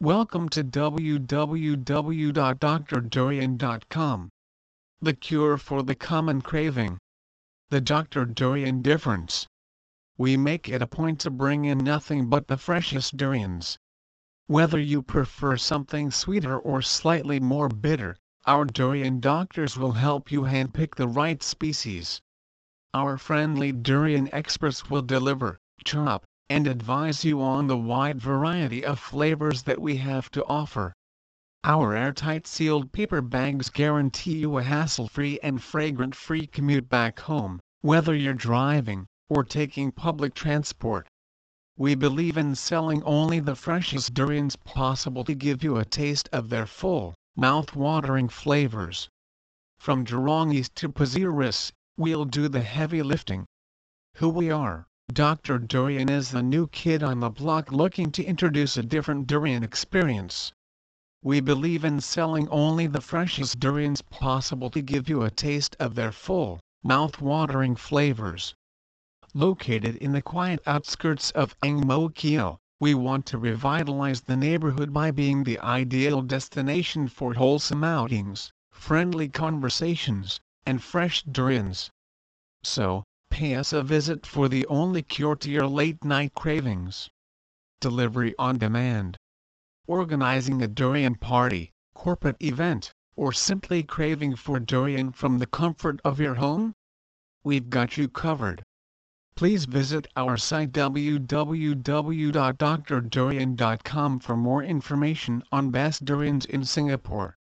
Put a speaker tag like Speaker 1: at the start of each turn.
Speaker 1: Welcome to www.drdurian.com. The cure for the common craving. The Dr. Durian difference. We make it a point to bring in nothing but the freshest durians. Whether you prefer something sweeter or slightly more bitter, our durian doctors will help you handpick the right species. Our friendly durian experts will deliver, chop, and advise you on the wide variety of flavors that we have to offer. Our airtight sealed paper bags guarantee you a hassle-free and fragrant-free commute back home, whether you're driving or taking public transport. We believe in selling only the freshest durians possible to give you a taste of their full, mouth-watering flavors. From Jurong East to Pasir Ris, we'll do the heavy lifting. Who we are Dr. Durian is the new kid on the block looking to introduce a different durian experience. We believe in selling only the freshest durians possible to give you a taste of their full, mouth-watering flavors. Located in the quiet outskirts of Ang Mo Kio, we want to revitalize the neighborhood by being the ideal destination for wholesome outings, friendly conversations, and fresh durians. So, pay us a visit for the only cure to your late night cravings. Delivery on demand. Organizing a durian party, corporate event, or simply craving for durian from the comfort of your home? We've got you covered. Please visit our site www.drdurian.com for more information on best durians in Singapore.